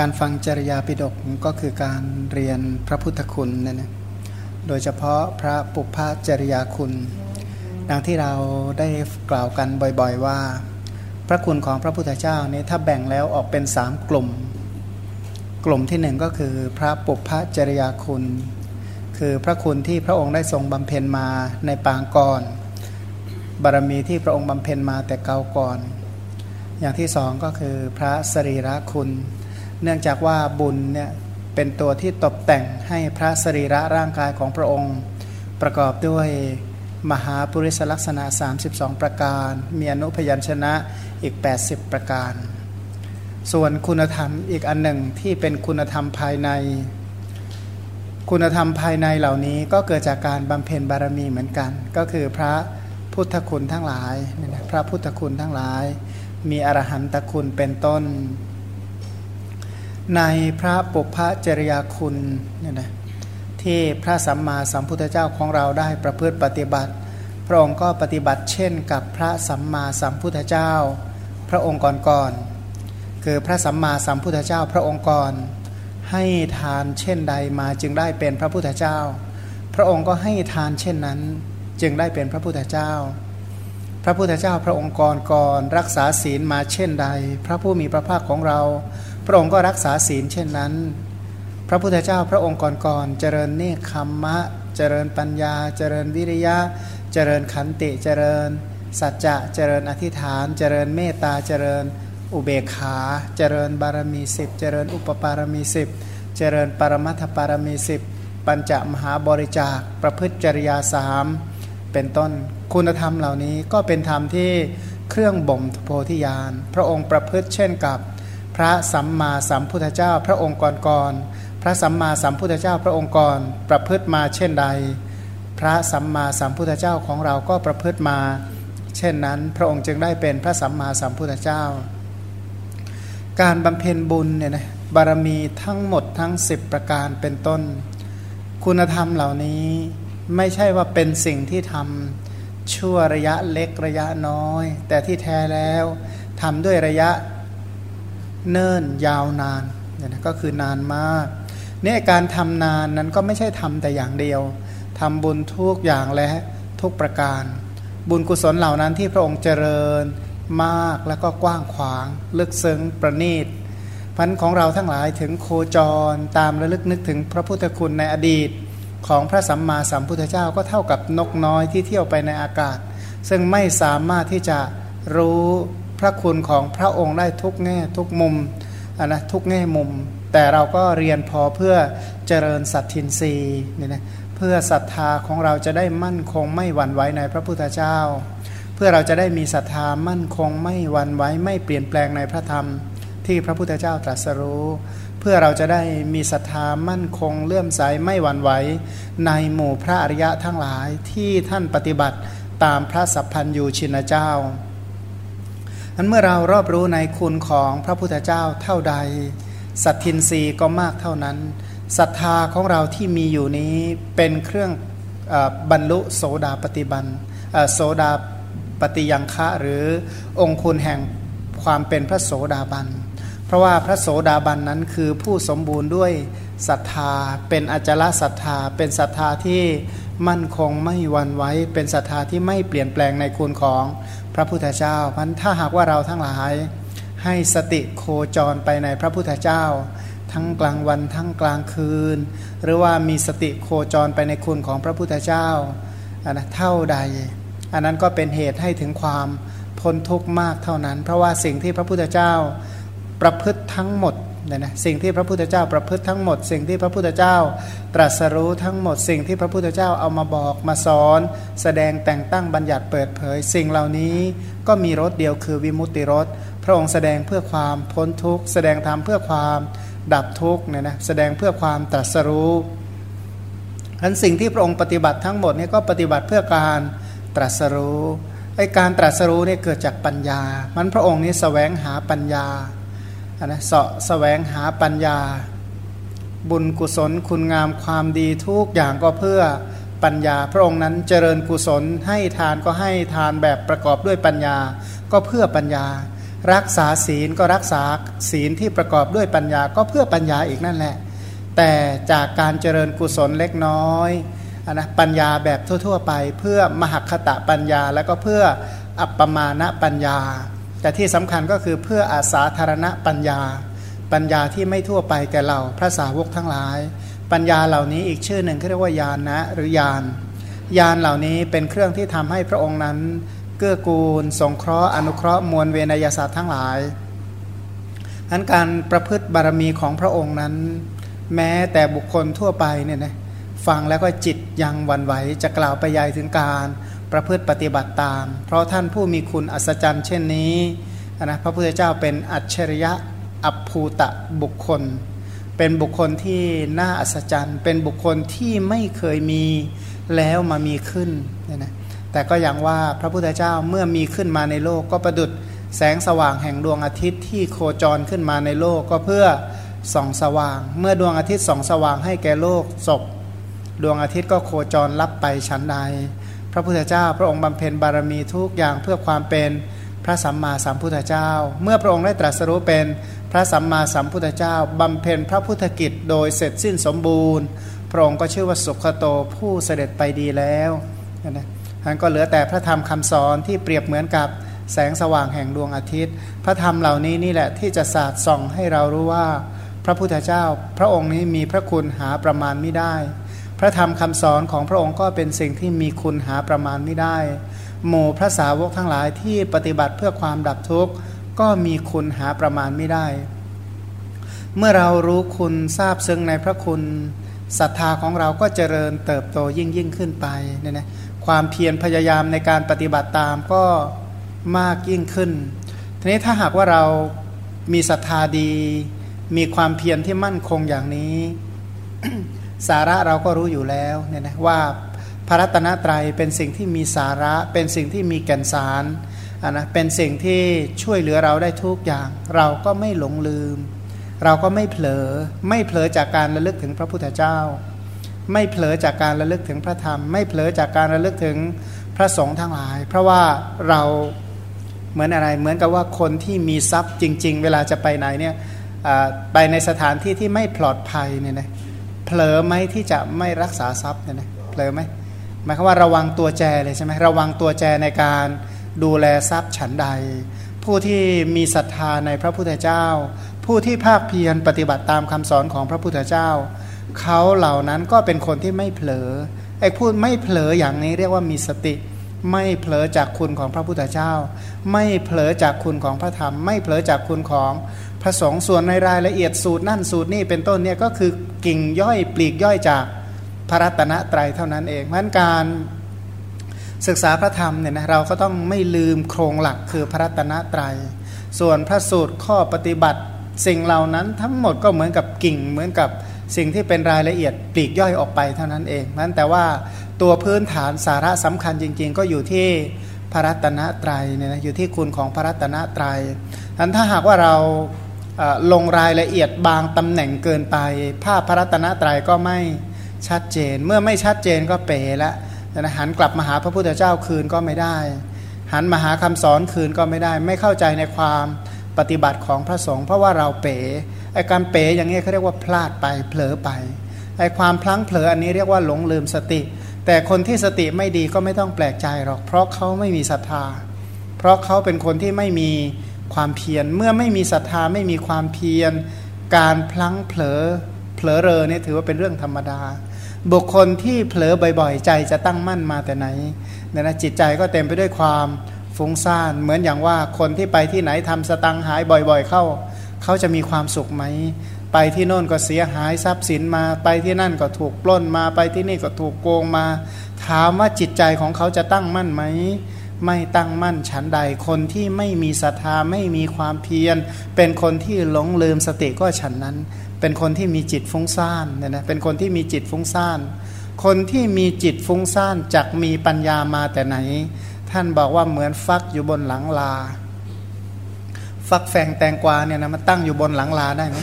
การฟังจริยาปิฎกก็คือการเรียนพระพุทธคุณนั่นนะโดยเฉพาะพระปุพพจริยาคุณ ดังที่เราได้กล่าวกันบ่อยๆว่า พระคุณของพระพุทธเจ้านี้ถ้าแบ่งแล้วออกเป็นสามกลุ่ม กลุ่มที่หนึ่งก็คือพระปุพพจริยาคุณ คือพระคุณที่พระองค์ได้ทรงบำเพ็ญมาในปางก่อน บารมีที่พระองค์บำเพ็ญมาแต่เก่าก่อน อย่างที่สองก็คือพระสรีระคุณ เนื่องจากว่าบุญเนี่ยเป็นตัวที่ตกแต่งให้พระสรีระร่างกายของพระองค์ ประกอบด้วยมหาปุริสลักษณะ 32 ประการ มีอนุพยัญชนะอีก 80 ประการ ส่วนคุณธรรมอีกอันหนึ่งที่เป็นคุณธรรมภายใน คุณธรรมภายในเหล่านี้ก็เกิดจากการบำเพ็ญบารมีเหมือนกัน ก็คือพระพุทธคุณทั้งหลาย พระพุทธคุณทั้งหลาย มีอรหันตคุณเป็นต้น ในพระปุพพจริยาคุณเนี่ยนะที่พระสัมมาสัมพุทธเจ้าของเราได้ประพฤติปฏิบัติ พระองค์ก็ปฏิบัติเช่นกับพระสัมมาสัมพุทธเจ้า พระองค์ก่อนๆคือพระสัมมาสัมพุทธเจ้าพระองค์ก่อนให้ทานเช่นใดมาจึงได้เป็นพระพุทธเจ้า พระองค์ก็ให้ทานเช่นนั้นจึงได้เป็นพระพุทธเจ้า พระพุทธเจ้าพระองค์ก่อนก่อนรักษาศีลมาเช่นใด พระผู้มีพระภาคของเรา พระองค์ก็รักษาศีลเช่นนั้น พระพุทธเจ้าพระองค์ก่อนๆเจริญเนคขมมะ เจริญปัญญา เจริญวิริยะ เจริญขันติเจริญ สัจจะเจริญอธิษฐาน เจริญเมตตาเจริญอุเบกขา เจริญบารมีสิบเจริญอุปปารมีสิบเจริญปรมัตถปารมีสิบปัญจมหาบริจาค ประพฤติจริยาสามเป็นต้นคุณธรรมเหล่านี้ก็เป็นธรรมที่เครื่องบ่มโพธิญาณ พระองค์ประพฤติเช่นกับ พระสัมมาสัมพุทธเจ้าพระองค์ก่อนๆพระสัมมาสัมพุทธเจ้าพระองค์ก่อนประพฤติมาเช่นใด พระสัมมาสัมพุทธเจ้าของเราก็ประพฤติมา เช่นนั้น พระองค์จึงได้เป็นพระสัมมาสัมพุทธเจ้า การบำเพ็ญบุญเนี่ยนะบารมีทั้งหมดทั้ง 10 ประการเป็นต้น คุณธรรมเหล่านี้ไม่ใช่ว่าเป็นสิ่งที่ทำชั่วระยะเล็กระยะน้อย แต่ที่แท้แล้วทำด้วยระยะ เนิ่นยาวนานเนี่ยนะก็คือนานมากเนี่ยการทำนานนั้นก็ไม่ใช่ทำแต่อย่างเดียวทำบุญทุกอย่างและทุกประการ บุญกุศลเหล่านั้นที่พระองค์เจริญมากแล้วก็กว้างขวางลึกซึ้งประณีตพันของเราทั้งหลายถึงโคจรตามระลึกนึกถึงพระพุทธคุณในอดีตของพระสัมมาสัมพุทธเจ้าก็เท่ากับนกน้อยที่เที่ยวไปในอากาศ ซึ่งไม่สามารถที่จะรู้ พระคุณของพระองค์ได้ทุกแง่ทุกมุมนนะทุกแง่มุม แต่เราก็เรียนพอเพื่อเจริญสัตทินรีเนี่ยนะเพื่อศรัทธาของเราจะได้มั่นคงไม่หวั่นไหวในพระพุทธเจ้า เพื่อเราจะได้มีศรัทธามั่นคงไม่หวั่นไหวไม่เปลี่ยนแปลงในพระธรรม ที่พระพุทธเจ้าตรัสรู้ เพื่อเราจะได้มีศรัทธามั่นคงเลื่อมใสไม่หวั่นไหวในหมู่พระอริยะทั้งหลายที่ท่านปฏิบัติตามพระสัพพันยูชินเจ้า นั้นเมื่อเรารอบรู้ในคุณของพระพุทธเจ้าเท่าใด สัตทินรีก็มากเท่านั้นศรัทธาของเราที่มีอยู่นี้เป็นเครื่องบรรลุโสดาปฏิบันโสดาปฏิยังคะหรือองคุณแห่งความเป็นพระโสดาบัน เพราะว่าพระโสดาบันนั้นคือผู้สมบูรณ์ด้วยศรัทธาเป็นอจลศรัทธา เป็นศรัทธาที่ มั่นคงไม่วันไว้เป็นศรัทธาที่ไม่เปลี่ยนแปลงในคุณของพระพุทธเจ้าพันถ้าหากว่าเราทั้งหลาย ให้สติโคจรไปในพระพุทธเจ้า ทั้งกลางวันทั้งกลางคืน หรือว่ามีสติโคจรไปในคุณของพระพุทธเจ้าอันนะเท่าใด อันนั้นก็เป็นเหตุให้ถึงความพ้นทุกข์มากเท่านั้น เพราะว่าสิ่งที่พระพุทธเจ้าประพฤติทั้งหมด เนี่ยนะสิ่งที่พระพุทธเจ้าประพฤติทั้งหมด สิ่งที่พระพุทธเจ้า ตรัสรู้ทั้งหมด สิ่งที่พระพุทธเจ้าเอามาบอกมาสอน แสดงแต่งตั้งบัญญัติเปิดเผย สิ่งเหล่านี้ก็มีรถเดียวคือวิมุตติรถพระองค์แสดงเพื่อความพ้นทุกข์แสดงธรรมเพื่อความดับทุกข์เนี่ยนะแสดงเพื่อความตรัสรู้อันสิ่งที่พระองค์ปฏิบัติทั้งหมดนี่ก็ปฏิบัติเพื่อการตรัสรู้ไอการตรัสรู้เนี่ยเกิดจากปัญญา มันพระองค์นี้สแสวงหาปัญญา นะเสาะแสวงหาปัญญา บุญกุศลคุณงามความดีทุกอย่างก็เพื่อปัญญา พระองค์นั้นเจริญกุศลให้ทานก็ให้ทานแบบประกอบด้วยปัญญา ก็เพื่อปัญญา รักษาศีลก็รักษาศีลที่ประกอบด้วยปัญญาก็เพื่อปัญญาอีกนั่นแหละ แต่จากการเจริญกุศลเล็กน้อยนะปัญญาแบบทั่ว ๆ ไป เพื่อมหคตะปัญญาแล้วก็เพื่ออัปปมาณปัญญา แต่ที่สำคัญก็คือเพื่ออาสาธารณปัญญา ปัญญาที่ไม่ทั่วไปแก่เราพระสาวกทั้งหลาย ปัญญาเหล่านี้อีกชื่อหนึ่งเขาเรียกว่าญาณนะหรือญาณญาณเหล่านี้เป็นเครื่องที่ทำให้พระองค์นั้น เกื้อกูล สงเคราะห์อนุเคราะห์มวลเวนยศาสตร์ทั้งหลายนั้นการประพฤติบารมีของพระองค์นั้น แม้แต่บุคคลทั่วไปเนี่ยนะฟังแล้วก็จิตยังวันไหวจะกล่าวไปยายถึงการ ประพฤติปฏิบัติตาม เพราะท่านผู้มีคุณอัศจรรย์เช่นนี้นะพระพุทธเจ้าเป็นอัจฉริยะอัภูตะบุคคล เป็นบุคคลที่น่าอัศจรรย์ เป็นบุคคลที่ไม่เคยมีแล้วมามีขึ้นเนี่ยนะแต่ก็อย่างว่าพระพุทธเจ้าเมื่อมีขึ้นมาในโลกก็ประดุดแสงสว่างแห่งดวงอาทิตย์ที่โคจรขึ้นมาในโลกก็เพื่อส่องสว่าง เมื่อดวงอาทิตย์ส่องสว่างให้แก่โลกศพดวงอาทิตย์ก็โคจรรับไปชั้นใด พระพุทธเจ้า พระองค์บำเพ็ญบารมีทุกอย่างเพื่อความเป็นพระสัมมาสัมพุทธเจ้า เมื่อพระองค์ได้ตรัสรู้เป็นพระสัมมาสัมพุทธเจ้าบำเพ็ญพระพุทธกิจโดยเสร็จสิ้นสมบูรณ์ พระองค์ก็ชื่อว่าสุขโตผู้เสด็จไปดีแล้วนะท่านก็เหลือแต่พระธรรมคำสอนที่เปรียบเหมือนกับแสงสว่างแห่งดวงอาทิตย์ พระธรรมเหล่านี้นี่แหละที่จะสาดส่องให้เรารู้ว่า พระพุทธเจ้า พระองค์นี้มีพระคุณหาประมาณไม่ได้ พระธรรมคำสอนของพระองค์ก็เป็นสิ่งที่มีคุณหาประมาณไม่ได้ หมู่พระสาวกทั้งหลายที่ปฏิบัติเพื่อความดับทุกข์ก็มีคุณหาประมาณไม่ได้ เมื่อเรารู้คุณทราบซึ้งในพระคุณศรัทธาของเราก็เจริญเติบโตยิ่งยิ่งขึ้นไปเนี่ยนะความเพียรพยายามในการปฏิบัติตามก็มากยิ่งขึ้น ทีนี้ถ้าหากว่าเรามีศรัทธาดี มีความเพียรที่มั่นคงอย่างนี้ สาระเราก็รู้อยู่แล้วเนี่ยนะว่าพระรัตนตรัยเป็นสิ่งที่มีสาระเป็นสิ่งที่มีแก่นสารนนะเป็นสิ่งที่ช่วยเหลือเราได้ทุกอย่าง เราก็ไม่หลงลืม เราก็ไม่เผลอไม่เผลอจากการระลึกถึงพระพุทธเจ้า ไม่เผลอจากการระลึกถึงพระธรรม ไม่เผลอจากการระลึกถึงพระสงฆ์ทั้งหลาย เพราะว่าเราเหมือนอะไรเหมือนกับว่าคนที่มีทรัพย์จริง ๆ เวลาจะไปไหนเนี่ยไปในสถานที่ที่ไม่ปลอดภัยเนี่ยนะ เผลอไหมที่จะไม่รักษาทรัพย์เนี่ยนะเผลอไหมหมายความว่าระวังตัวแจเลยใช่ไหมระวังตัวแจในการดูแลทรัพย์ฉันใด ผู้ที่มีศรัทธาในพระพุทธเจ้า ผู้ที่ภาคเพียรปฏิบัติตามคำสอนของพระพุทธเจ้า เขาเหล่านั้นก็เป็นคนที่ไม่เผลอไอ้พูดไม่เผลออย่างนี้เรียกว่ามีสติ ไม่เผลอจากคุณของพระพุทธเจ้า ไม่เผลอจากคุณของพระธรรม ไม่เผลอจากคุณของ พระสงฆ์ส่วนในรายละเอียดสูตรนั่นสูตรนี่เป็นต้นเนี่ยก็คือกิ่งย่อยปลีกย่อยจากพระรัตนตรัยเท่านั้นเองเพราะการศึกษาพระธรรมเนี่ยนะเราก็ต้องไม่ลืมโครงหลักคือพระรัตนตรัย ส่วนพระสูตรข้อปฏิบัติ สิ่งเหล่านั้นทั้งหมดก็เหมือนกับกิ่งเหมือนกับสิ่งที่เป็นรายละเอียดปลีกย่อยออกไปเท่านั้นเองนั้นแต่ว่าตัวพื้นฐานสาระสำคัญจริง ๆ ก็อยู่ที่พระรัตนตรัยเนี่ยนะอยู่ที่คุณของพระรัตนตรัยนั้นถ้าหากว่าเรา ลงรายละเอียดบางตำแหน่งเกินไป ภาพพระรัตนตรัยก็ไม่ชัดเจน เมื่อไม่ชัดเจนก็เป๋ละนะหันกลับมาหาพระพุทธเจ้าคืนก็ไม่ได้ หันมาหาคำสอนคืนก็ไม่ได้ ไม่เข้าใจในความปฏิบัติของพระสงฆ์เพราะว่าเราเป๋ไอการเป๋อย่างนี้เขาเรียกว่าพลาดไปเผลอไปไอความพลั้งเผลออันนี้เรียกว่าหลงลืมสติ แต่คนที่สติไม่ดีก็ไม่ต้องแปลกใจหรอก เพราะเขาไม่มีศรัทธา เพราะเขาเป็นคนที่ไม่มี ความเพียร เมื่อไม่มีศรัทธาไม่มีความเพียร การพลั้งเผลอเผลอเรอเนี่ยถือว่าเป็นเรื่องธรรมดา บุคคลที่เผลอบ่อยๆ ใจจะตั้งมั่นมาแต่ไหนเนี่ยนะจิตใจก็เต็มไปด้วยความฟุ้งซ่านเหมือนอย่างว่าคนที่ไปที่ไหนทำสตังหายบ่อยๆ เข้า เขาจะมีความสุขไหม ไปที่โน่นก็เสียหายทรัพย์สินมา ไปที่นั่นก็ถูกปล้นมา ไปที่นี่ก็ถูกโกงมา ถามว่าจิตใจของเขาจะตั้งมั่นไหม ไม่ตั้งมั่นฉันใด คนที่ไม่มีศรัทธาไม่มีความเพียร เป็นคนที่หลงลืมสติก็ฉันนั้น เป็นคนที่มีจิตฟุ้งซ่านเนี่ยนะเป็นคนที่มีจิตฟุ้งซ่าน คนที่มีจิตฟุ้งซ่านจักมีปัญญามาแต่ไหน ท่านบอกว่าเหมือนฟักอยู่บนหลังลา ฟักแฝงแตงกวาเนี่ยนะมันตั้งอยู่บนหลังลาได้ไหม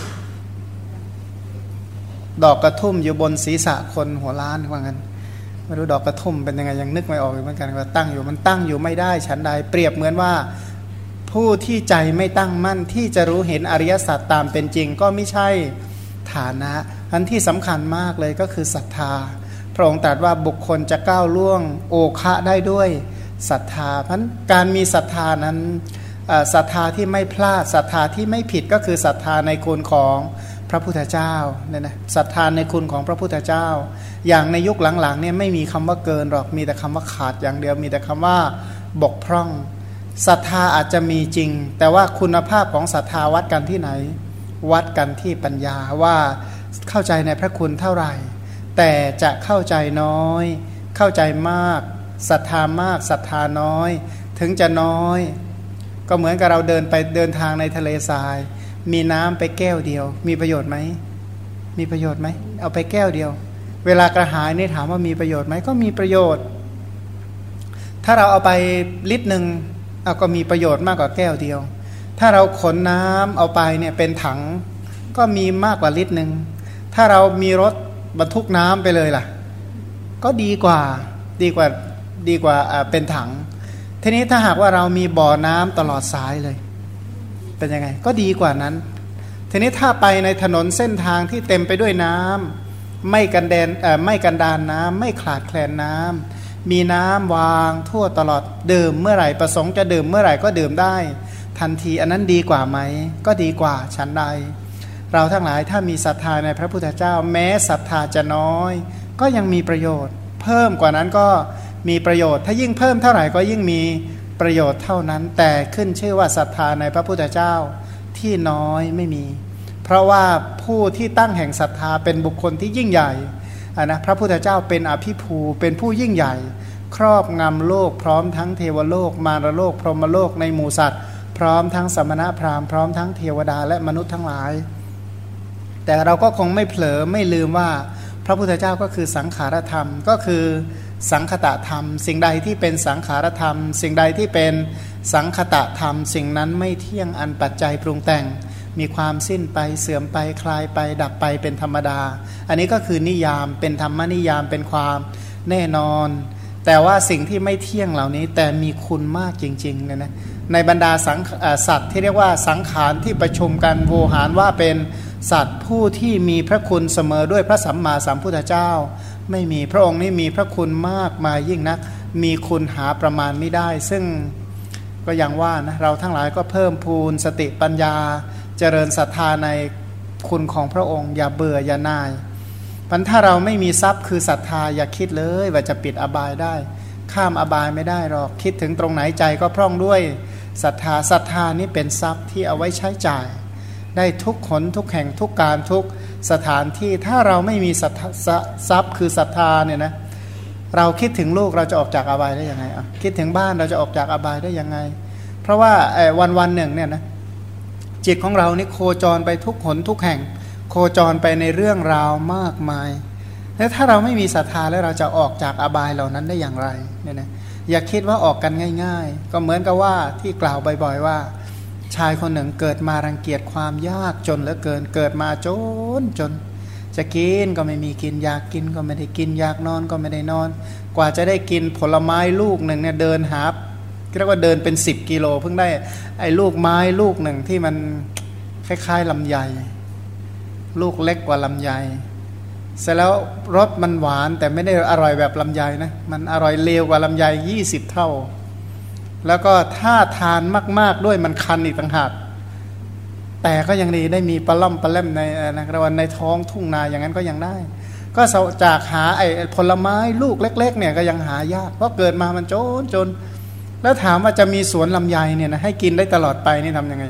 ดอกกระทุ่มอยู่บนศีรษะคนหัวล้านว่างั้น ไม่รู้ดอกกระทุ่มเป็นยังไงยังนึกไม่ออกเหมือนกันว่าตั้งอยู่มันตั้งอยู่ไม่ได้ฉันใดเปรียบเหมือนว่า ผู้ที่ใจไม่ตั้งมั่นที่จะรู้เห็นอริยสัจตามเป็นจริงก็ไม่ใช่ฐานะ อันที่สำคัญมากเลยก็คือศรัทธา พระองค์ตรัสว่าบุคคลจะก้าวล่วงโอคะได้ด้วยศรัทธาเพราะการมีศรัทธานั้นศรัทธาที่ไม่พลาดศรัทธาที่ไม่ผิดก็คือศรัทธาในคุณของ พระพุทธเจ้าเนี่ยนะศรัทธาในคุณของพระพุทธเจ้า อย่างในยุคหลังๆเนี่ยไม่มีคำว่าเกินหรอกมีแต่คำว่าขาดอย่างเดียว มีแต่คำว่าบกพร่องศรัทธาอาจจะมีจริง แต่ว่าคุณภาพของศรัทธาวัดกันที่ไหน วัดกันที่ปัญญาว่าเข้าใจในพระคุณเท่าไหร่ แต่จะเข้าใจน้อย เข้าใจมากศรัทธามากศรัทธาน้อย ถึงจะน้อย ก็เหมือนกับเราเดินไปเดินทางในทะเลทราย มีน้ำไปแก้วเดียว มีประโยชน์ไหม มีประโยชน์ไหม เอาไปแก้วเดียว เวลากระหายนี่ถามว่ามีประโยชน์ไหมก็มีประโยชน์ ถ้าเราเอาไปลิตรหนึ่งเอาก็มีประโยชน์มากกว่าแก้วเดียว ถ้าเราขนน้ำเอาไปเนี่ยเป็นถัง ก็มีมากกว่าลิตรหนึ่ง ถ้าเรามีรถบรรทุกน้ำไปเลยล่ะ ก็ดีกว่าดีกว่าดีกว่าเป็นถัง ทีนี้ถ้าหากว่าเรามีบ่อน้ำตลอดสายเลย เป็นยังไง ก็ดีกว่านั้น ทีนี้ถ้าไปในถนนเส้นทางที่เต็มไปด้วยน้ำไม่กันแดนไม่กันดานน้ำไม่ขาดแคลนน้ำมีน้ำวางทั่วตลอดดื่มเมื่อไหร่ประสงค์จะดื่มเมื่อไหร่ก็ดื่มได้ ทันทีอันนั้นดีกว่าไหม ก็ดีกว่าชั้นใด เราทั้งหลายถ้ามีศรัทธาในพระพุทธเจ้า แม้ศรัทธาจะน้อย ก็ยังมีประโยชน์ เพิ่มกว่านั้นก็มีประโยชน์ ถ้ายิ่งเพิ่มเท่าไหร่ก็ยิ่งมี ประโยชน์เท่านั้น แต่ขึ้นชื่อว่าศรัทธาในพระพุทธเจ้าที่น้อยไม่มี เพราะว่าผู้ที่ตั้งแห่งศรัทธาเป็นบุคคลที่ยิ่งใหญ่นะพระพุทธเจ้าเป็นอภิภูเป็นผู้ยิ่งใหญ่ ครอบงำโลกพร้อมทั้งเทวโลก มารโลก พรหมโลกในหมู่สัตว์ พร้อมทั้งสมณะพราหมณ์พร้อมทั้งเทวดาและมนุษย์ทั้งหลาย แต่เราก็คงไม่เผลอไม่ลืมว่าพระพุทธเจ้าก็คือสังขารธรรมก็คือ สังคตะธรรม สิ่งใดที่เป็นสังขารธรรม สิ่งใดที่เป็นสังคตะธรรม สิ่งนั้นไม่เที่ยงอันปัจจัยปรุงแต่ง มีความสิ้นไปเสื่อมไปคลายไป ดับไปเป็นธรรมดา อันนี้ก็คือนิยามเป็นธรรมนิยามเป็นความแน่นอน แต่ว่าสิ่งที่ไม่เที่ยงเหล่านี้แต่มีคุณมากจริงๆเนี่ยนะในบรรดาสังสัตว์ที่เรียกว่าสังขารที่ประชุมกันโวหารว่าเป็นสัตว์ผู้ที่มีพระคุณเสมอด้วยพระสัมมาสัมพุทธเจ้า ไม่มีพระองค์นี้มีพระคุณมากมายยิ่งนัก มีคุณหาประมาณไม่ได้ ซึ่งก็อย่างว่านะเราทั้งหลายก็เพิ่มพูนสติปัญญา เจริญศรัทธาในคุณของพระองค์ อย่าเบื่ออย่านายพันถ้าเราไม่มีทรัพย์คือศรัทธาอย่าคิดเลยว่าจะปิดอบายได้ ข้ามอบายไม่ได้หรอกคิดถึงตรงไหนใจก็พร่องด้วยศรัทธาศรัทธานี้เป็นทรัพย์ที่เอาไว้ใช้จ่าย ได้ทุกขนทุกแห่งทุกการทุก สถานที่ถ้าเราไม่มีทรัพย์คือศรัทธาเนี่ยนะเราคิดถึงลูกเราจะออกจากอบายได้ยังไงอะคิดถึงบ้านเราจะออกจากอบายได้ยังไง เพราะว่าวันวันหนึ่งเนี่ยนะจิตของเรานี่โคจรไปทุกหนทุกแห่ง โคจรไปในเรื่องราวมากมายแล้วถ้าเราไม่มีศรัทธาแล้วเราจะออกจากอบายเหล่านั้นได้อย่างไรเนี่ยนะอย่าคิดว่าออกกันง่าย ๆ ก็เหมือนกับว่าที่กล่าวบ่อย ๆ ว่า ชายคนหนึ่งเกิดมารังเกียจความยากจนเหลือเกิน เกิดมาจนจน จะกินก็ไม่มีกินอยากกินก็ไม่ได้กินอยากนอนก็ไม่ได้นอน กว่าจะได้กินผลไม้ลูกหนึ่งเนี่ยเดินหาเรียกว่าเดินเป็นสิบกิโลเพิ่งได้ไอ้ลูกไม้ลูกหนึ่งที่มันคล้ายๆลำไยลูกเล็กกว่าลำไยเสร็จแล้วรสมันหวานแต่ไม่ได้อร่อยแบบลำไยนะมันอร่อยเลวกว่าลำไยยี่สิบเท่า แล้วก็ถ้าทานมาก ๆด้วยมันคันอีกต่างหากแต่ก็ยังดีได้มีปลาล่อมปลาเล่มในนะรวันในท้องทุ่งนาอย่างนั้นก็ยังได้ ก็จากหาไอ้ผลไม้ลูกเล็ก ๆ เนี่ยก็ยังหายากเพราะเกิดมามันจนจน แล้วถามว่าจะมีสวนลำไยเนี่ยนะให้กินได้ตลอดไปนี่ทำยังไง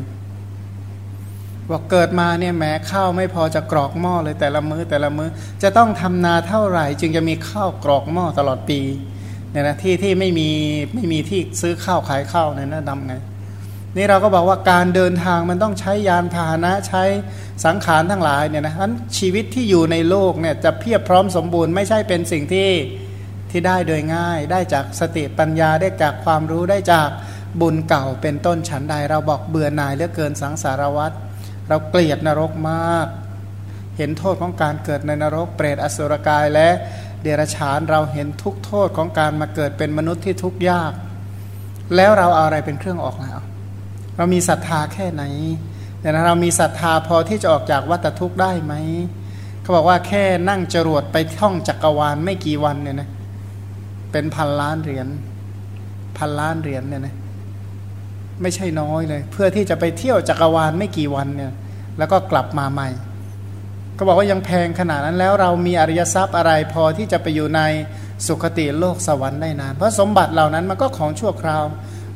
บอกเกิดมาเนี่ยแม้ข้าวไม่พอจะกรอกหม้อเลยแต่ละมือ้อแต่ละมือ้อจะต้องทำนาเท่าไหร่ จึงจะมีข้าวกรอกหม้อตลอดปี เนี่ยนะที่ที่ไม่มีไม่มีที่ซื้อข้าวขายข้าวเนี่ยนะดำไงนี่เราก็บอกว่าการเดินทางมันต้องใช้ยานพาหนะใช้สังขารทั้งหลายเนี่ยนะนั้นชีวิตที่อยู่ในโลกเนี่ยจะเพียบพร้อมสมบูรณ์ไม่ใช่เป็นสิ่งที่ที่ได้โดยง่าย ได้จากสติปัญญาได้จากความรู้ได้จากบุญเก่าเป็นต้นฉันใด เราบอกเบื่อหน่ายเหลือเกินสังสารวัตรเราเกลียดนรกมาก เห็นโทษของการเกิดในนรกเปรตอสุรกายและ เดรัจฉานเราเห็นทุกโทษของการมาเกิดเป็นมนุษย์ที่ทุกข์ยาก แล้วเราเอาอะไรเป็นเครื่องออกแล้วเรามีศรัทธาแค่ไหนเนี่ยนะเรามีศรัทธาพอที่จะออกจากวัฏทุกข์ได้ไหมเขาบอกว่าแค่นั่งจรวดไปท่องจักรวาลไม่กี่วันเนี่ยนะเป็นพันล้านเหรียญพันล้านเหรียญเนี่ยนะไม่ใช่น้อยเลย เพื่อที่จะไปเที่ยวจักรวาลไม่กี่วันเนี่ย แล้วก็กลับมาใหม่ ก็บอกว่ายังแพงขนาดนั้นแล้วเรามีอริยทรัพย์อะไรพอที่จะไปอยู่ในสุคติโลกสวรรค์ได้นาน เพราะสมบัติเหล่านั้นมันก็ของชั่วคราว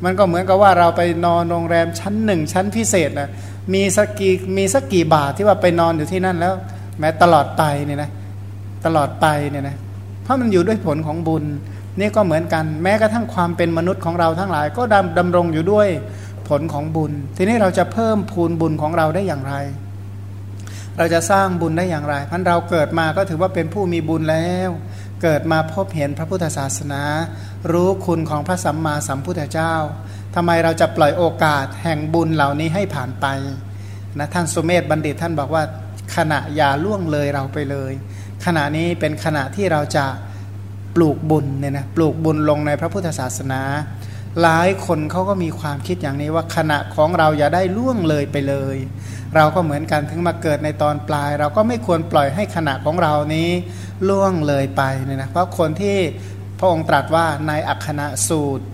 มันก็เหมือนกับว่าเราไปนอนโรงแรมชั้นหนึ่งชั้นพิเศษนะมีสักกี่มีสักกี่บาทที่ว่าไปนอนอยู่ที่นั่นแล้ว แม้ตลอดไปเนี่ยนะตลอดไปเนี่ยนะเพราะมันอยู่ด้วยผลของบุญนี่ก็เหมือนกันแม้กระทั่งความเป็นมนุษย์ของเราทั้งหลาย ก็ดำดำรงอยู่ด้วยผลของบุญ ทีนี้เราจะเพิ่มพูนบุญของเราได้อย่างไร เราจะสร้างบุญได้อย่างไรพันเราเกิดมาก็ถือว่าเป็นผู้มีบุญแล้ว เกิดมาพบเห็นพระพุทธศาสนา รู้คุณของพระสัมมาสัมพุทธเจ้าทำไมเราจะปล่อยโอกาสแห่งบุญเหล่านี้ให้ผ่านไปนะท่านสุเมธบัณฑิตท่านบอกว่าขณะอย่าล่วงเลยเราไปเลย ขณะนี้เป็นขณะที่เราจะปลูกบุญเนี่ยนะปลูกบุญลงในพระพุทธศาสนา หลายคนเขาก็มีความคิดอย่างนี้ว่าขณะของเราอย่าได้ล่วงเลยไปเลย เราก็เหมือนกันถึงมาเกิดในตอนปลาย เราก็ไม่ควรปล่อยให้ขณะของเรานี้ล่วงเลยไปเนี่ยนะเพราะคนที่พระองค์ตรัสว่าในอัคคณะสูตร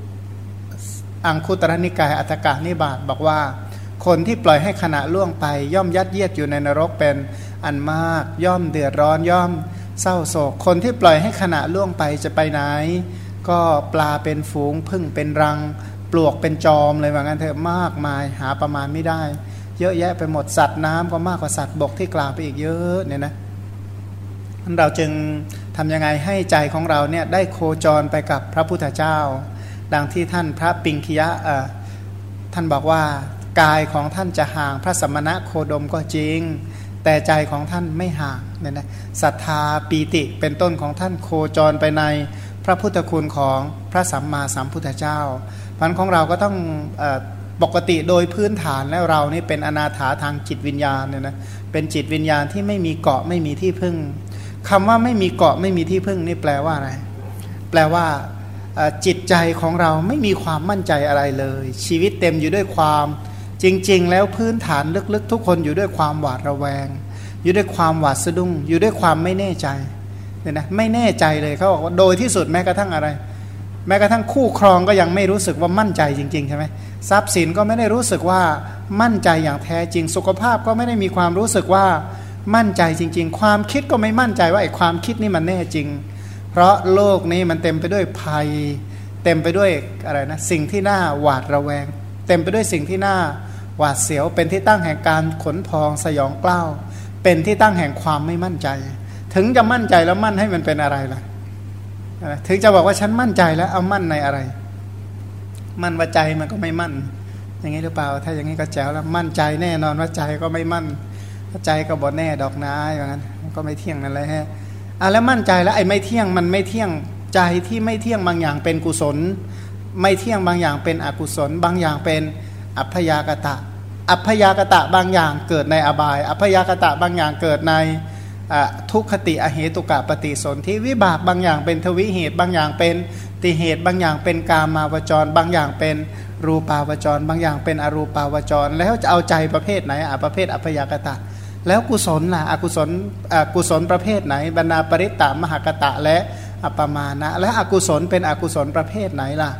อังคุตรนิกายอัตกานิบาตบอกว่า คนที่ปล่อยให้ขณะล่วงไป ย่อมยัดเยียดอยู่ในนรกเป็นอันมาก ย่อมเดือดร้อนย่อมเศร้าโศก คนที่ปล่อยให้ขณะล่วงไปจะไปไหน ก็ปลาเป็นฝูงพึ่งเป็นรัง ปลวกเป็นจอมเลยว่างั้นเถอะมากมายหาประมาณไม่ได้ เยอะแยะไปหมดสัตว์น้ำก็มากกว่าสัตว์บกที่กล่าวไปอีกเยอะเนี่ยนะเราจึงทำยังไงให้ใจของเราเนี่ยได้โคจรไปกับพระพุทธเจ้า ดังที่ท่านพระปิงคียะท่านบอกว่ากายของท่านจะห่างพระสมณะโคดมก็จริง แต่ใจของท่านไม่ห่างเนี่ยนะศรัทธาปีติเป็นต้นของท่านโคจรไปใน พระพุทธคุณของพระสัมมาสัมพุทธเจ้าพันของเราก็ต้องปกติโดยพื้นฐานแล้วเรานี่เป็นอนาถาทางจิตวิญญาณเนี่ยนะเป็นจิตวิญญาณที่ไม่มีเกาะไม่มีที่พึ่งคำว่าไม่มีเกาะไม่มีที่พึ่งนี่แปลว่าอะไร แปลว่าจิตใจของเราไม่มีความมั่นใจอะไรเลย ชีวิตเต็มอยู่ด้วยความจริง ๆ แล้วพื้นฐานลึกๆ ทุกคนอยู่ด้วยความหวาดระแวง อยู่ด้วยความหวาดสะดุ้ง อยู่ด้วยความไม่แน่ใจ เนี่ยนะไม่แน่ใจเลยเขาบอกว่าโดยที่สุดแม้กระทั่งอะไร แม้กระทั่งคู่ครองก็ยังไม่รู้สึกว่ามั่นใจจริงๆใช่ไหมทรัพย์สินก็ไม่ได้รู้สึกว่ามั่นใจอย่างแท้จริง สุขภาพก็ไม่ได้มีความรู้สึกว่ามั่นใจจริง ๆ ความคิดก็ไม่มั่นใจว่าไอ้ความคิดนี่มันแน่จริง เพราะโลกนี้มันเต็มไปด้วยภัย เต็มไปด้วยอะไรนะสิ่งที่น่าหวาดระแวง เต็มไปด้วยสิ่งที่น่าหวาดเสียว เป็นที่ตั้งแห่งการขนพองสยองกล้าวเป็นที่ตั้งแห่งความไม่มั่นใจ ถึงจะมั่นใจแล้วมั่นให้มันเป็นอะไรล่ะถึงจะบอกว่าฉันมั่นใจแล้วเอามั่นในอะไร มั่นว่าใจมันก็ไม่มั่น อย่างนี้หรือเปล่า ถ้าอย่างนี้ก็แจ๋วแล้วมั่นใจแน่นอนว่าใจก็ไม่มั่นใจก็บอแน่ดอกนาอย่างนั้นก็ไม่เที่ยงนั่นแหละฮะอะแล้วมั่นใจแล้วไอ้ไม่เที่ยงมันไม่เที่ยงใจที่ไม่เที่ยงบางอย่างเป็นกุศล ไม่เที่ยงบางอย่างเป็นอกุศล บางอย่างเป็นอัพยากตะ อัพยากตะบางอย่างเกิดในอบาย อัพยากตะบางอย่างเกิดใน ทุกขติอเหตุกะปฏิสนธิวิบากบางอย่างเป็นทวิเหตุ บางอย่างเป็นติเหตุ บางอย่างเป็นกามาวจร บางอย่างเป็นรูปาวจร บางอย่างเป็นอรูปาวจร แล้วจะเอาใจประเภทไหนอะประเภทอัพยากตะ แล้วกุศลล่ะอกุศลกุศลประเภทไหน บรรณาปริตตามหากตะและอัปมาณะและอกุศลเป็นอกุศลประเภทไหนล่ะ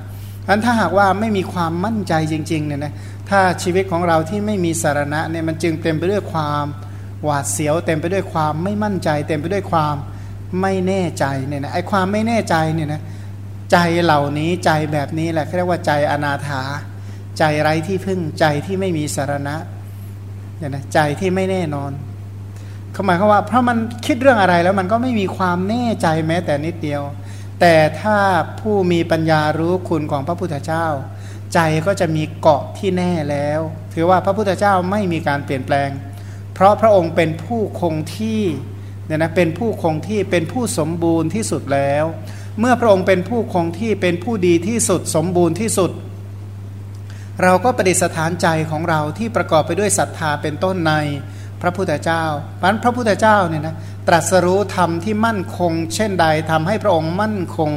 นั้นถ้าหากว่าไม่มีความมั่นใจจริงๆเนี่ยนะถ้าชีวิตของเราที่ไม่มีสารณะเนี่ยมันจึงเต็มไปด้วยความ หวาดเสียวเต็มไปด้วยความไม่มั่นใจ เต็มไปด้วยความไม่แน่ใจเนี่ยนะไอ้ความไม่แน่ใจเนี่ยนะใจเหล่านี้ใจแบบนี้แหละเรียกว่าใจอนาถา ใจไร้ที่พึ่งใจที่ไม่มีสารณะเนี่ยนะใจที่ไม่แน่นอนเขาหมายความว่า เพราะมันคิดเรื่องอะไรแล้วมันก็ไม่มีความแน่ใจแม้แต่นิดเดียว แต่ถ้าผู้มีปัญญารู้คุณของพระพุทธเจ้า ใจก็จะมีเกาะที่แน่แล้ว ถือว่าพระพุทธเจ้าไม่มีการเปลี่ยนแปลง ราะพระองค์เป็นผู้คงที่เนี่ยนะเป็นผู้คงที่เป็นผู้สมบูรณ์ที่สุดแล้ว เมื่อพระองค์เป็นผู้คงที่เป็นผู้ดีที่สุดสมบูรณ์ที่สุด เราก็ประดิษฐานใจของเราที่ประกอบไปด้วยศรัทธาเป็นต้นในพระพุทธเจ้าเพราะพระพุทธเจ้าเนี่ยนะตรัสรู้ธรรมที่มั่นคง เช่นใดทำให้พระองค์มั่นคง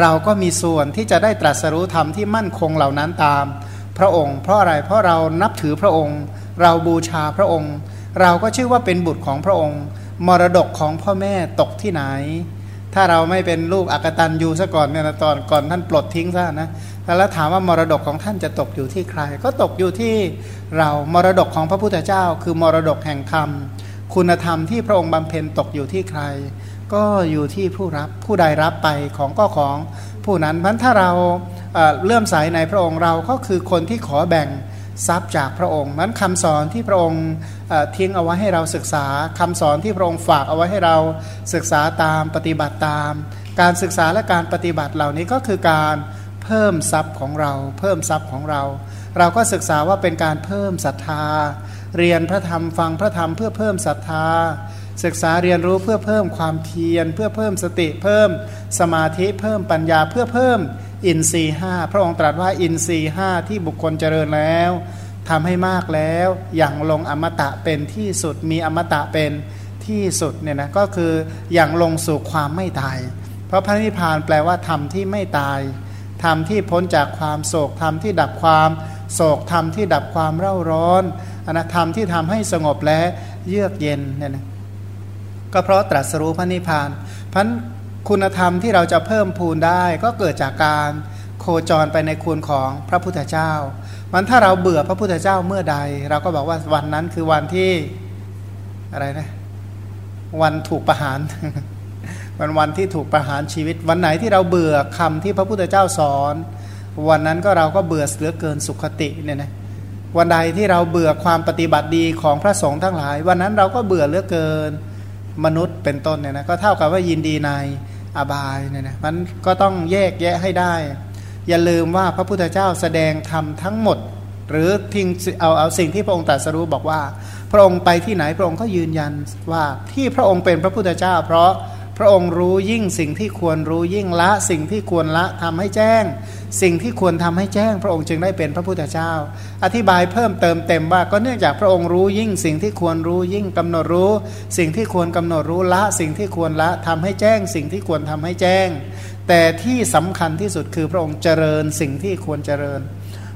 เราก็มีส่วนที่จะได้ตรัสรู้ธรรมที่มั่นคงเหล่านั้นตาม พระองค์ เพราะอะไรเพราะเรานับถือพระองค์ เราบูชาพระองค์ เราก็ชื่อว่าเป็นบุตรของพระองค์ มรดกของพ่อแม่ตกที่ไหน ถ้าเราไม่เป็นลูกอักตันยูซะก่อนเนี่ยนะตอนก่อนท่านปลดทิ้งซะนะแล้วถามว่ามรดกของท่านจะตกอยู่ที่ใคร ก็ตกอยู่ที่เรามรดกของพระพุทธเจ้า คือมรดกแห่งธรรม คุณธรรมที่พระองค์บำเพ็ญตกอยู่ที่ใคร ก็อยู่ที่ผู้รับผู้ใดรับไปของก็ของ ผู้นั้นพราะถ้าเราเลื่อมใสในพระองค์เราก็คือคนที่ขอแบ่งทรัพย์จากพระองค์นั้นคำสอนที่พระองค์ทิ้งเอาไว้ให้เราศึกษาคำสอนที่พระองค์ฝากเอาไว้ให้เราศึกษาตามปฏิบัติตาม การศึกษาและการปฏิบัติเหล่านี้ก็คือการเพิ่มทรัพย์ของเรา เพิ่มทรัพย์ของเรา เราก็ศึกษาว่าเป็นการเพิ่มศรัทธา เรียนพระธรรมฟังพระธรรมเพื่อเพิ่มศรัทธา ศึกษาเรียนรู้เพื่อเพิ่มความเพียร เพื่อเพิ่มสติเพิ่มสมาธิเพิ่มปัญญาเพื่อเพิ่มอินทรีห้าพระองค์ตรัสว่าอินทรีห้าที่บุคคลเจริญแล้วทำให้มากแล้วอย่างลงอมตะเป็นที่สุดมีอมตะเป็นที่สุดเนี่ยนะก็คืออย่างลงสู่ความไม่ตาย เพราะพระนิพพานแปลว่าธรรมที่ไม่ตายธรรมที่พ้นจากความโศกธรรมที่ดับความโศกธรรมที่ดับความเร่าร้อนอนธรรมที่ทำให้สงบและเยือกเย็นเนี่ยนะ ก็เพราะตรัสรู้พระนิพพานพันคุณธรรมที่เราจะเพิ่มพูนได้ก็เกิดจากการโคจรไปในคุณของพระพุทธเจ้า มันถ้าเราเบื่อพระพุทธเจ้าเมื่อใด เราก็บอกว่าวันนั้นคือวันที่อะไรนะ วันถูกประหารวันวันที่ถูกประหารชีวิต วันไหนที่เราเบื่อคำที่พระพุทธเจ้าสอน วันนั้นก็เราก็เบื่อเหลือเกินสุขติเนี่ยนะวันใดที่เราเบื่อความปฏิบัติดีของพระสงฆ์ทั้งหลาย วันนั้นเราก็เบื่อเลือเกิน มนุษย์เป็นต้นเนี่ยนะก็เท่ากับว่ายินดีในอบายเนี่ยนะมันก็ต้องแยกแยะให้ได้ อย่าลืมว่าพระพุทธเจ้าแสดงธรรมทั้งหมด หรือทิ้งเอาเอาสิ่งที่พระองค์ตรัสรู้บอกว่า พระองค์ไปที่ไหนพระองค์ก็ยืนยันว่าที่พระองค์เป็นพระพุทธเจ้า เพราะ พระองค์รู้ยิ่งสิ่งที่ควรรู้ยิ่งละ สิ่งที่ควรละทำให้แจ้ง สิ่งที่ควรทำให้แจ้ง พระองค์จึงได้เป็นพระพุทธเจ้า อธิบายเพิ่มเติมเต็มว่าก็เนื่องจากพระองค์รู้ยิ่งสิ่งที่ควรรู้ยิ่งกำหนดรู้ สิ่งที่ควรกำหนดรู้ละ สิ่งที่ควรละทำให้แจ้ง สิ่งที่ควรทำให้แจ้ง แต่ที่สำคัญที่สุดคือพระองค์เจริญสิ่งที่ควรเจริญ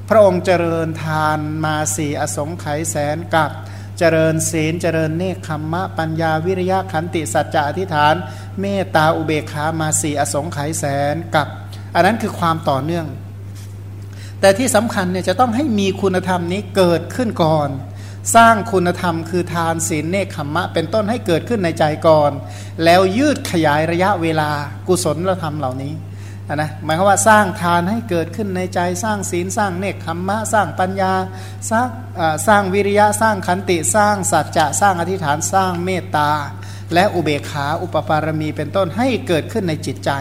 พระองค์เจริญทานมาสี่อสงไขยแสนกับ เจริญศีลเจริญเนคขมมะปัญญาวิริยะขันติสัจจะอธิษฐาน เมตตาอุเบกขามาสี่อสงไขยแสนกับ อันนั้นคือความต่อเนื่อง แต่ที่สำคัญเนี่ยจะต้องให้มีคุณธรรมนี้เกิดขึ้นก่อน สร้างคุณธรรมคือทานศีลเนคขมมะ เป็นต้นให้เกิดขึ้นในใจก่อน แล้วยืดขยายระยะเวลากุศลธรรมเหล่านี้ นะหมายความว่าสร้างทานให้เกิดขึ้นในใจสร้างศีลสร้างเนคขมมะสร้างปัญญาสร้างสร้างวิริยะสร้างขันติสร้างสัจจะสร้างอธิษฐานสร้างเมตตา และอุเบกขาอุปปารมีเป็นต้นให้เกิดขึ้นในจิตใจ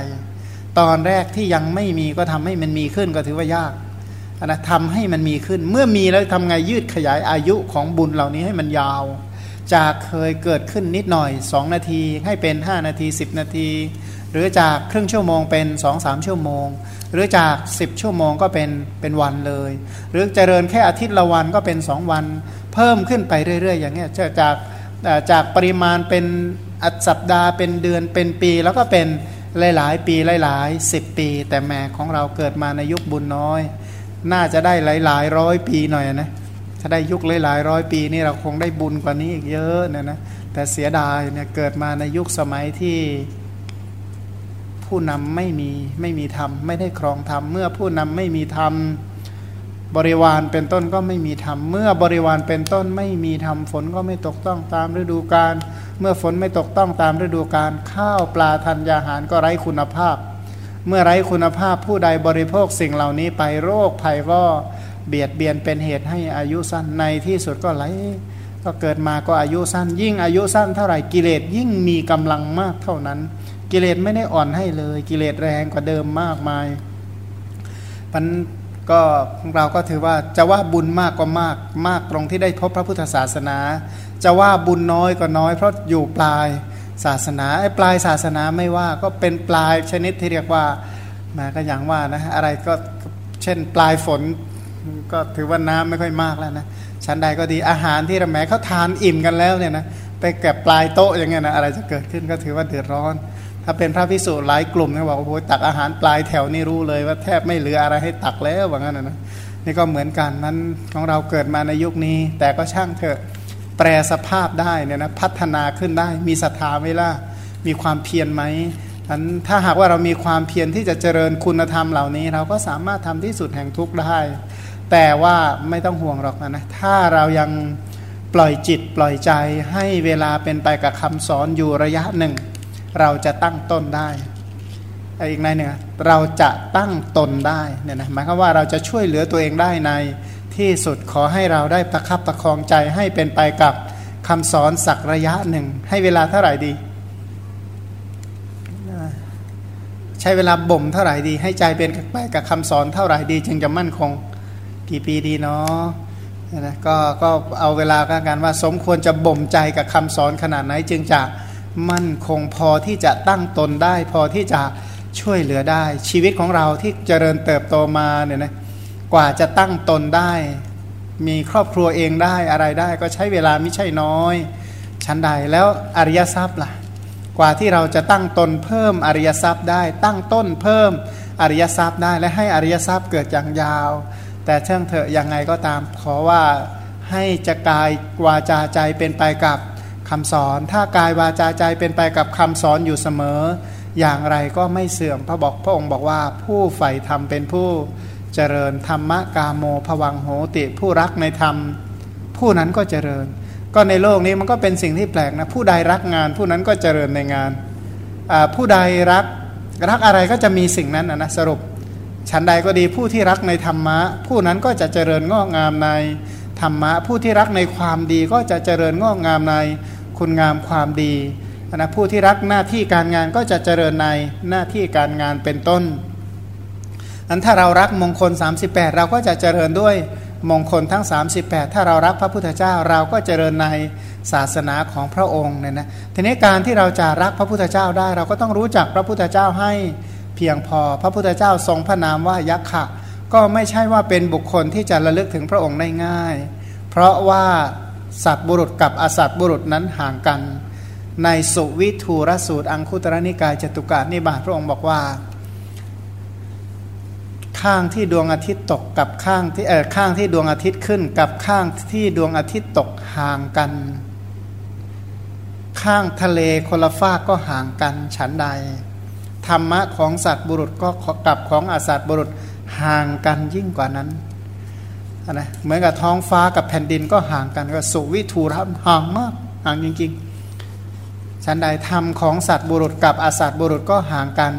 ตอนแรกที่ยังไม่มีก็ทำให้มันมีขึ้นก็ถือว่ายากนะทำให้มันมีขึ้นเมื่อมีแล้วทำไงยืดขยายอายุของบุญเหล่านี้ให้มันยาว จากเคยเกิดขึ้นนิดหน่อย 2 นาทีให้เป็น 5 นาที 10 นาที หรือจากครึ่งชั่วโมงเป็นสองสามชั่วโมง หรือจาก 10 ชั่วโมงก็เป็นเป็นวันเลย หรือเจริญแค่อาทิตย์ละวันก็เป็น 2 วัน เพิ่มขึ้นไปเรื่อยๆ อย่างเงี้ยจากจากปริมาณเป็นอัสัปดาห์เป็นเดือนเป็นปีแล้วก็เป็นหลายๆ ปีหลายๆสิบปี แต่แม่ของเราเกิดมาในยุคบุญน้อย น่าจะได้หลายๆร้อยปีหน่อยนะถ้าได้ยุคหลายๆร้อยปีนี่เราคงได้บุญกว่านี้อีกเยอะนะนะแต่เสียดายเนี่ยเกิดมาในยุคสมัยที่ ผู้นำไม่มีไม่มีธรรมไม่ได้ครองธรรมเมื่อผู้นำไม่มีธรรมบริวารเป็นต้นก็ไม่มีธรรมเมื่อบริวารเป็นต้นไม่มีธรรมฝนก็ไม่ตกต้องตามฤดูกาลเมื่อฝนไม่ตกต้องตามฤดูกาลข้าวปลาธัญญาหารก็ไร้คุณภาพ เมื่อไร้คุณภาพผู้ใดบริโภคสิ่งเหล่านี้ไปโรคภัยก็เบียดเบียนเป็นเหตุให้อายุสั้นในที่สุดก็ไหลก็เกิดมาก็อายุสั้น ยิ่งอายุสั้นเท่าไหร่กิเลสยิ่งมีกำลังมากเท่านั้น กิเลสไม่ได้อ่อนให้เลย กิเลสแรงกว่าเดิมมากมายมันก็เราก็ถือว่าจะว่าบุญมากก็มากมากตรงที่ได้พบพระพุทธศาสนา จะว่าบุญน้อยก็น้อย เพราะอยู่ปลายศาสนาไอ้ปลายศาสนาไม่ว่าก็เป็นปลายชนิดที่เรียกว่ามาก็อย่างว่านะอะไรก็เช่นปลายฝนก็ถือว่าน้ำไม่ค่อยมากแล้วนะชั้นใดก็ดีอาหารที่เราแม้เขาทานอิ่มกันแล้วเนี่ยนะไปแก็บปลายโต๊ะอย่างเงี้ยนะอะไรจะเกิดขึ้นก็ถือว่าเดือดร้อน ถ้าเป็นพระพิสุหลายกลุ่มเขาบอกว่าโอ้ตักอาหารปลายแถวนี่รู้เลยว่าแทบไม่เหลืออะไรให้ตักแล้วว่างั้นนะนี่ก็เหมือนกันนั้นของเราเกิดมาในยุคนี้ แต่ก็ช่างเถอะแปรสภาพได้เนี่ยนะพัฒนาขึ้นได้ มีศรัทธาไหมล่ะมีความเพียรไหมอันถ้าหากว่าเรามีความเพียรที่จะเจริญคุณธรรมเหล่านี้ เราก็สามารถทำที่สุดแห่งทุกข์ได้ แต่ว่าไม่ต้องห่วงหรอกนะถ้าเรายังปล่อยจิตปล่อยใจให้เวลาเป็นไปกับคำสอนอยู่ระยะหนึ่ง เราจะตั้งต้นได้อีกในหนึ่งเราจะตั้งตนได้เนี่ยนะหมายความว่าเราจะช่วยเหลือตัวเองได้ในที่สุดขอให้เราได้ประคับประคองใจให้เป็นไปกับคำสอนสักระยะหนึ่ง ให้เวลาเท่าไหร่ดี ใช้เวลาบ่มเท่าไหร่ดี ให้ใจเป็นไปกับคำสอนเท่าไหร่ดี จึงจะมั่นคงกี่ปีดีเนาะนะก็ก็เอาเวลากันว่า สมควรจะบ่มใจกับคำสอนขนาดไหนจึงจะ มั่นคงพอที่จะตั้งตนได้ พอที่จะช่วยเหลือได้ ชีวิตของเราที่เจริญเติบโตมาเนี่ยนะกว่าจะตั้งตนได้ มีครอบครัวเองได้อะไรได้ก็ใช้เวลาไม่ใช่น้อย ชั้นใดแล้วอริยทรัพย์ล่ะ กว่าที่เราจะตั้งตนเพิ่มอริยทรัพย์ได้ ตั้งต้นเพิ่มอริยทรัพย์ได้และให้อริยทรัพย์เกิดอย่างยาว แต่เชื่องเถอะยังไงก็ตามขอว่าให้จะกายวาจาใจเป็นไปกับ คำสอน ถ้ากายวาจาใจเป็นไปกับคำสอนอยู่เสมอ อย่างไรก็ไม่เสื่อมพระบอกพระองค์บอกว่าผู้ใฝ่ธรรมเป็นผู้เจริญธรรมกาโมภวังโหติ ผู้รักในธรรม ผู้นั้นก็เจริญ ก็ในโลกนี้มันก็เป็นสิ่งที่แปลกนะ ผู้ใดรักงาน ผู้นั้นก็เจริญในงาน ผู้ใดรักรักอะไรก็จะมีสิ่งนั้นนะสรุปฉันใดก็ดีผู้ที่รักในธรรมะ ผู้นั้นก็จะเจริญงอกงามในธรรมะ ผู้ที่รักในความดีก็จะเจริญงอกงามใน คุณงามความดีนะผู้ที่รักหน้าที่การงานก็จะเจริญในหน้าที่การงานเป็นต้น อันถ้าเรารักมงคล 38 เราก็จะเจริญด้วยมงคลทั้ง 38 ถ้าเรารักพระพุทธเจ้าเราก็เจริญในศาสนาของพระองค์เนี่ยนะทีนี้การที่เราจะรักพระพุทธเจ้าได้ เราก็ต้องรู้จักพระพุทธเจ้าให้เพียงพอ พระพุทธเจ้าทรงพระนามว่ายักษ์ะก็ไม่ใช่ว่าเป็นบุคคลที่จะระลึกถึงพระองค์ได้ง่าย เพราะว่า สัตบุรุษกับอสัตบุรุษนั้นห่างกัน ในสุวิทูรสูตร อังคุตรนิกายจตุกานิบาตพระองค์บอกว่า ข้างที่ดวงอาทิตย์ตกกับข้างที่เออข้างที่ดวงอาทิตย์ขึ้น กับข้างที่ดวงอาทิตย์ตกห่างกัน ข้างทะเลคนละฟากก็ห่างกันฉันใด ธรรมะของสัตว์บุรุษก็กับของอสัตว์บุรุษห่างกันยิ่งกว่านั้น นะเหมือนกับท้องฟ้ากับแผ่นดินก็ห่างกันก็สุวิทูรห่างมากห่างจริงๆฉันใดธรรมของสัตว์บุรุษกับอาสัตว์บุรุษก็ห่างกัน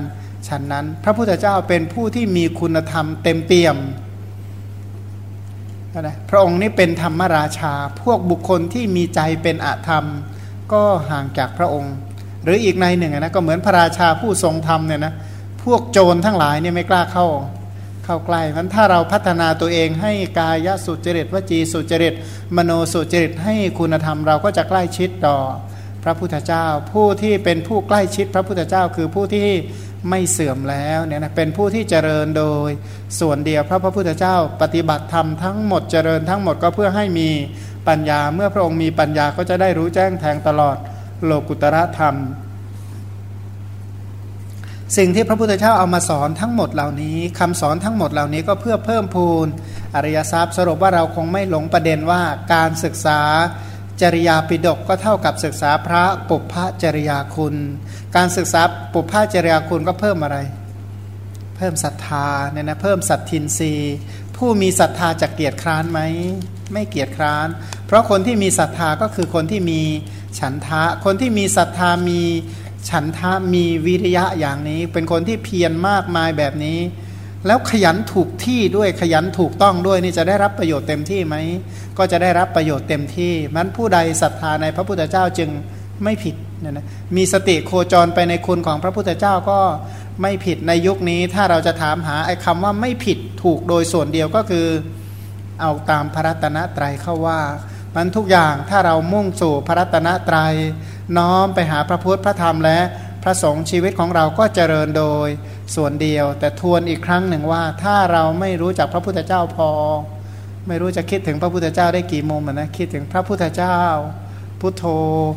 ฉันนั้น พระพุทธเจ้าเป็นผู้ที่มีคุณธรรมเต็มเปี่ยมนะพระองค์นี้เป็นธรรมราชา พวกบุคคลที่มีใจเป็นอธรรม ก็ห่างจากพระองค์ หรืออีกในหนึ่งนะก็เหมือนพระราชาผู้ทรงธรรมเนี่ยนะพวกโจรทั้งหลายเนี่ยไม่กล้าเข้า เข้าใกล้มันถ้าเราพัฒนาตัวเองให้กายสุจริตวจีสุจริต มโนสุจริตให้คุณธรรมเราก็จะใกล้ชิดต่อพระพุทธเจ้า ผู้ที่เป็นผู้ใกล้ชิดพระพุทธเจ้าคือผู้ที่ไม่เสื่อมแล้วเนี่ยนะเป็นผู้ที่เจริญโดยส่วนเดียวพระพระพุทธเจ้า ปฏิบัติธรรมทั้งหมดเจริญทั้งหมดก็เพื่อให้มีปัญญาเมื่อพระองค์มีปัญญาก็จะได้รู้แจ้งแทงตลอดโลกุตระธรรม สิ่งที่พระพุทธเจ้าเอามาสอนทั้งหมดเหล่านี้คำสอนทั้งหมดเหล่านี้ก็เพื่อเพิ่มพูนอริยทรัพย์สรุปว่าเราคงไม่หลงประเด็นว่าการศึกษาจริยาปิดกก็เท่ากับศึกษาพระปุพพจริยาคุณ การศึกษาปุพพจริยาคุณก็เพิ่มอะไร เพิ่มศรัทธาเนี่ยนะเพิ่มสัตทินรีผู้มีศรัทธาจะเกียรติคร้านไหมไม่เกียรติคร้าน เพราะคนที่มีศรัทธาก็คือคนที่มีฉันทะ คนที่มีศรัทธามี ฉันทะมีวิริยะอย่างนี้ เป็นคนที่เพียรมากมายแบบนี้ แล้วขยันถูกที่ด้วยขยันถูกต้องด้วยนี่จะได้รับประโยชน์เต็มที่ไหมก็จะได้รับประโยชน์เต็มที่มันผู้ใดศรัทธาในพระพุทธเจ้าจึงไม่ผิดนะนะมีสติโคจรไปในคุณของพระพุทธเจ้าก็ไม่ผิดในยุคนี้ถ้าเราจะถามหาไอ้คำว่าไม่ผิดถูกโดยส่วนเดียวก็คือเอาตามพระรัตนตรัยเข้าว่ามันทุกอย่างถ้าเรามุ่งสู่พระรัตนตรัย น้อมไปหาพระพุทธพระธรรมและพระสงฆ์ชีวิตของเราก็เจริญโดยส่วนเดียว แต่ทวนอีกครั้งหนึ่งว่า ถ้าเราไม่รู้จักพระพุทธเจ้าพอ ไม่รู้จะคิดถึงพระพุทธเจ้าได้กี่มุมนะคิดถึงพระพุทธเจ้า พุทโธ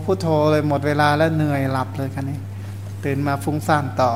พุทโธเลยหมดเวลาแล้วเหนื่อยหลับเลยคันนี้ ตื่นมาฟุ้งซ่านต่อ